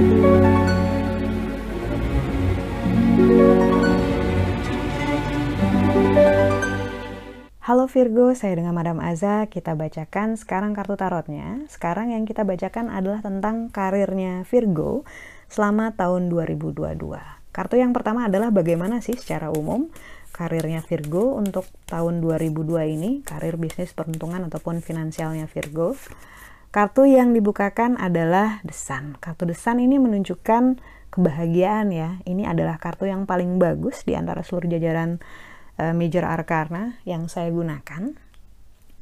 Halo Virgo, saya dengan Madam Aza. Kita bacakan sekarang kartu tarotnya. Sekarang yang kita bacakan adalah tentang karirnya Virgo selama tahun 2022. Kartu yang pertama adalah bagaimana sih secara umum karirnya Virgo untuk tahun 2002 ini, karir bisnis peruntungan ataupun finansialnya Virgo. Kartu yang dibukakan adalah desan. Kartu desan ini menunjukkan kebahagiaan ya. Ini adalah kartu yang paling bagus di antara seluruh jajaran uh, major arcana yang saya gunakan.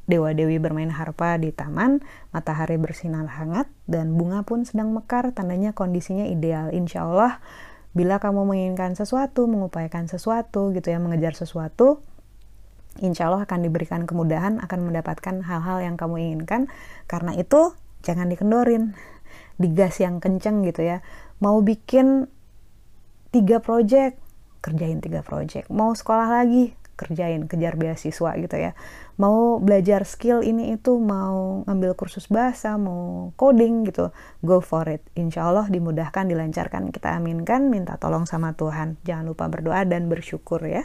Dewa-dewi bermain harpa di taman, matahari bersinar hangat, dan bunga pun sedang mekar, tandanya kondisinya ideal. Insya Allah, bila kamu menginginkan sesuatu, mengupayakan sesuatu, gitu ya, mengejar sesuatu, insya Allah akan diberikan kemudahan, akan mendapatkan hal-hal yang kamu inginkan. Karena itu, jangan dikendorin, digas yang kenceng gitu ya. Mau bikin tiga project, kerjain tiga project. Mau sekolah lagi kerjain kejar beasiswa gitu ya. Mau belajar skill ini itu mau ngambil kursus bahasa mau coding gitu go for it. Insya Allah dimudahkan dilancarkan. Kita aminkan minta tolong sama Tuhan. Jangan lupa berdoa dan bersyukur ya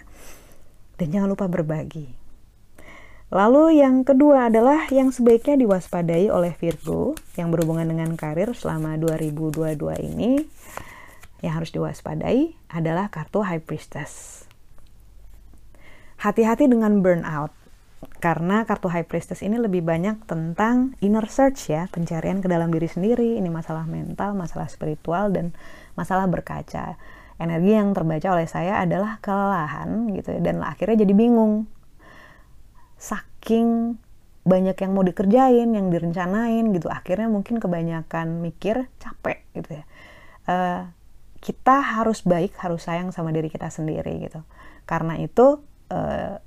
dan jangan lupa berbagi Lalu yang kedua adalah yang sebaiknya diwaspadai oleh Virgo yang berhubungan dengan karir selama 2022 ini yang harus diwaspadai adalah kartu High Priestess. Hati-hati dengan burnout, karena kartu High Priestess ini lebih banyak tentang inner search ya, pencarian ke dalam diri sendiri, ini masalah mental, masalah spiritual, dan masalah berkaca. Energi yang terbaca oleh saya adalah kelelahan gitu ya, dan akhirnya jadi bingung. Saking banyak yang mau dikerjain, yang direncanain gitu, akhirnya mungkin kebanyakan mikir, capek gitu ya. Uh, kita harus baik, harus sayang sama diri kita sendiri gitu. Karena itu uh,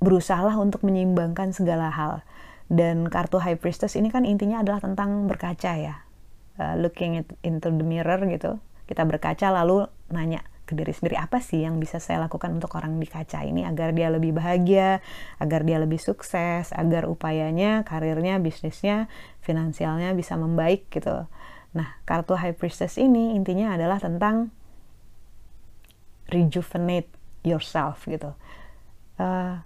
berusahalah untuk menyeimbangkan segala hal. Dan kartu High Priestess ini kan intinya adalah tentang berkaca ya. Uh, looking into the mirror gitu. Kita berkaca lalu nanya ke diri sendiri apa sih yang bisa saya lakukan untuk orang di kaca ini agar dia lebih bahagia, agar dia lebih sukses, agar upayanya, karirnya, bisnisnya, finansialnya bisa membaik gitu. Nah, kartu High Priestess ini intinya adalah tentang rejuvenate yourself gitu. Uh,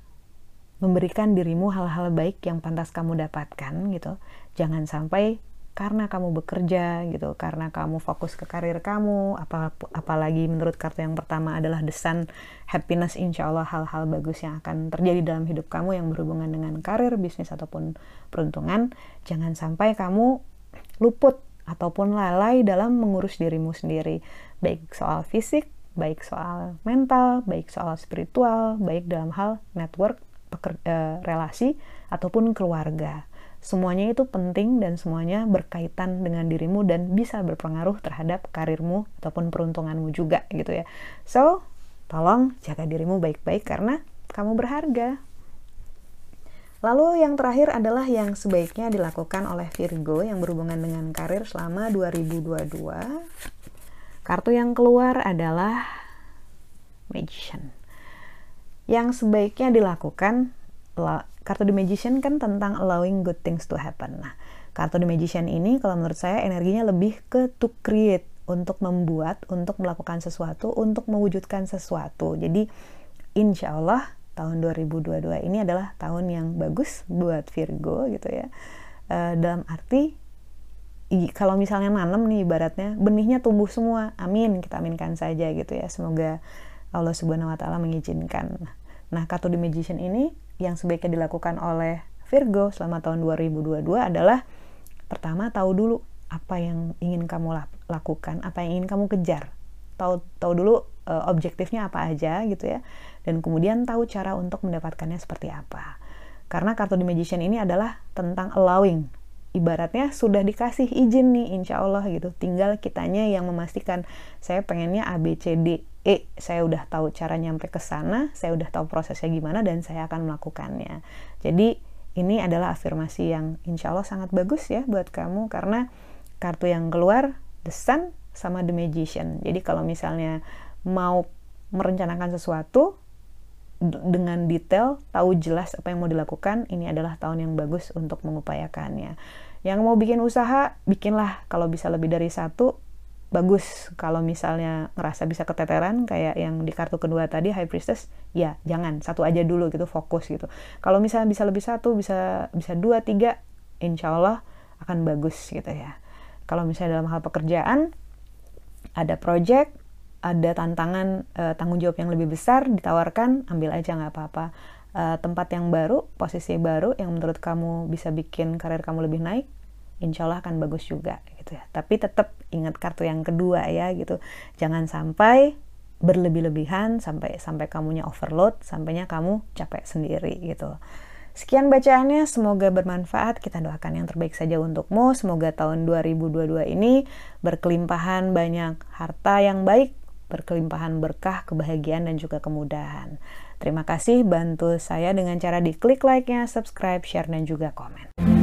memberikan dirimu hal-hal baik yang pantas kamu dapatkan gitu. Jangan sampai karena kamu bekerja gitu, karena kamu fokus ke karir kamu, apa, apalagi menurut kartu yang pertama adalah desan happiness, insya Allah hal-hal bagus yang akan terjadi dalam hidup kamu yang berhubungan dengan karir, bisnis ataupun peruntungan, jangan sampai kamu luput ataupun lalai dalam mengurus dirimu sendiri, baik soal fisik, baik soal mental, baik soal spiritual, baik dalam hal network, peker, eh, relasi, ataupun keluarga. Semuanya itu penting dan semuanya berkaitan dengan dirimu dan bisa berpengaruh terhadap karirmu ataupun peruntunganmu juga gitu ya. So, tolong jaga dirimu baik-baik karena kamu berharga. Lalu yang terakhir adalah yang sebaiknya dilakukan oleh Virgo yang berhubungan dengan karir selama 2022. Kartu yang keluar adalah Magician. Yang sebaiknya dilakukan kartu The Magician kan tentang allowing good things to happen. Nah, kartu The Magician ini kalau menurut saya energinya lebih ke to create, untuk membuat, untuk melakukan sesuatu, untuk mewujudkan sesuatu. Jadi insya Allah tahun 2022 ini adalah tahun yang bagus buat Virgo gitu ya. Uh, dalam arti kalau misalnya nanam nih ibaratnya benihnya tumbuh semua. Amin, kita aminkan saja gitu ya. Semoga Allah Subhanahu wa taala mengizinkan. Nah, kartu The Magician ini yang sebaiknya dilakukan oleh Virgo selama tahun 2022 adalah pertama tahu dulu apa yang ingin kamu lakukan, apa yang ingin kamu kejar. Tahu tahu dulu uh, objektifnya apa aja gitu ya dan kemudian tahu cara untuk mendapatkannya seperti apa. Karena kartu The Magician ini adalah tentang allowing. Ibaratnya sudah dikasih izin nih insya Allah gitu. Tinggal kitanya yang memastikan saya pengennya A, B, C, D, E. Saya udah tahu cara nyampe ke sana, saya udah tahu prosesnya gimana dan saya akan melakukannya. Jadi ini adalah afirmasi yang insya Allah sangat bagus ya buat kamu karena kartu yang keluar The Sun sama The Magician. Jadi kalau misalnya mau merencanakan sesuatu, dengan detail, tahu jelas apa yang mau dilakukan, ini adalah tahun yang bagus untuk mengupayakannya. yang mau bikin usaha bikinlah kalau bisa lebih dari satu bagus. Kalau misalnya ngerasa bisa keteteran kayak yang di kartu kedua tadi high priestess ya jangan satu aja dulu gitu fokus gitu. Kalau misalnya bisa lebih satu bisa bisa dua tiga insya Allah akan bagus gitu ya. Kalau misalnya dalam hal pekerjaan ada project ada tantangan uh, tanggung jawab yang lebih besar ditawarkan ambil aja nggak apa-apa. Uh, tempat yang baru posisi baru yang menurut kamu bisa bikin karir kamu lebih naik insya Allah akan bagus juga gitu ya. Tapi tetap ingat kartu yang kedua ya gitu. Jangan sampai berlebih-lebihan sampai sampai kamunya overload, sampainya kamu capek sendiri gitu. Sekian bacaannya, semoga bermanfaat. Kita doakan yang terbaik saja untukmu. Semoga tahun 2022 ini berkelimpahan banyak harta yang baik, berkelimpahan berkah, kebahagiaan, dan juga kemudahan. Terima kasih bantu saya dengan cara diklik like-nya, subscribe, share, dan juga komen.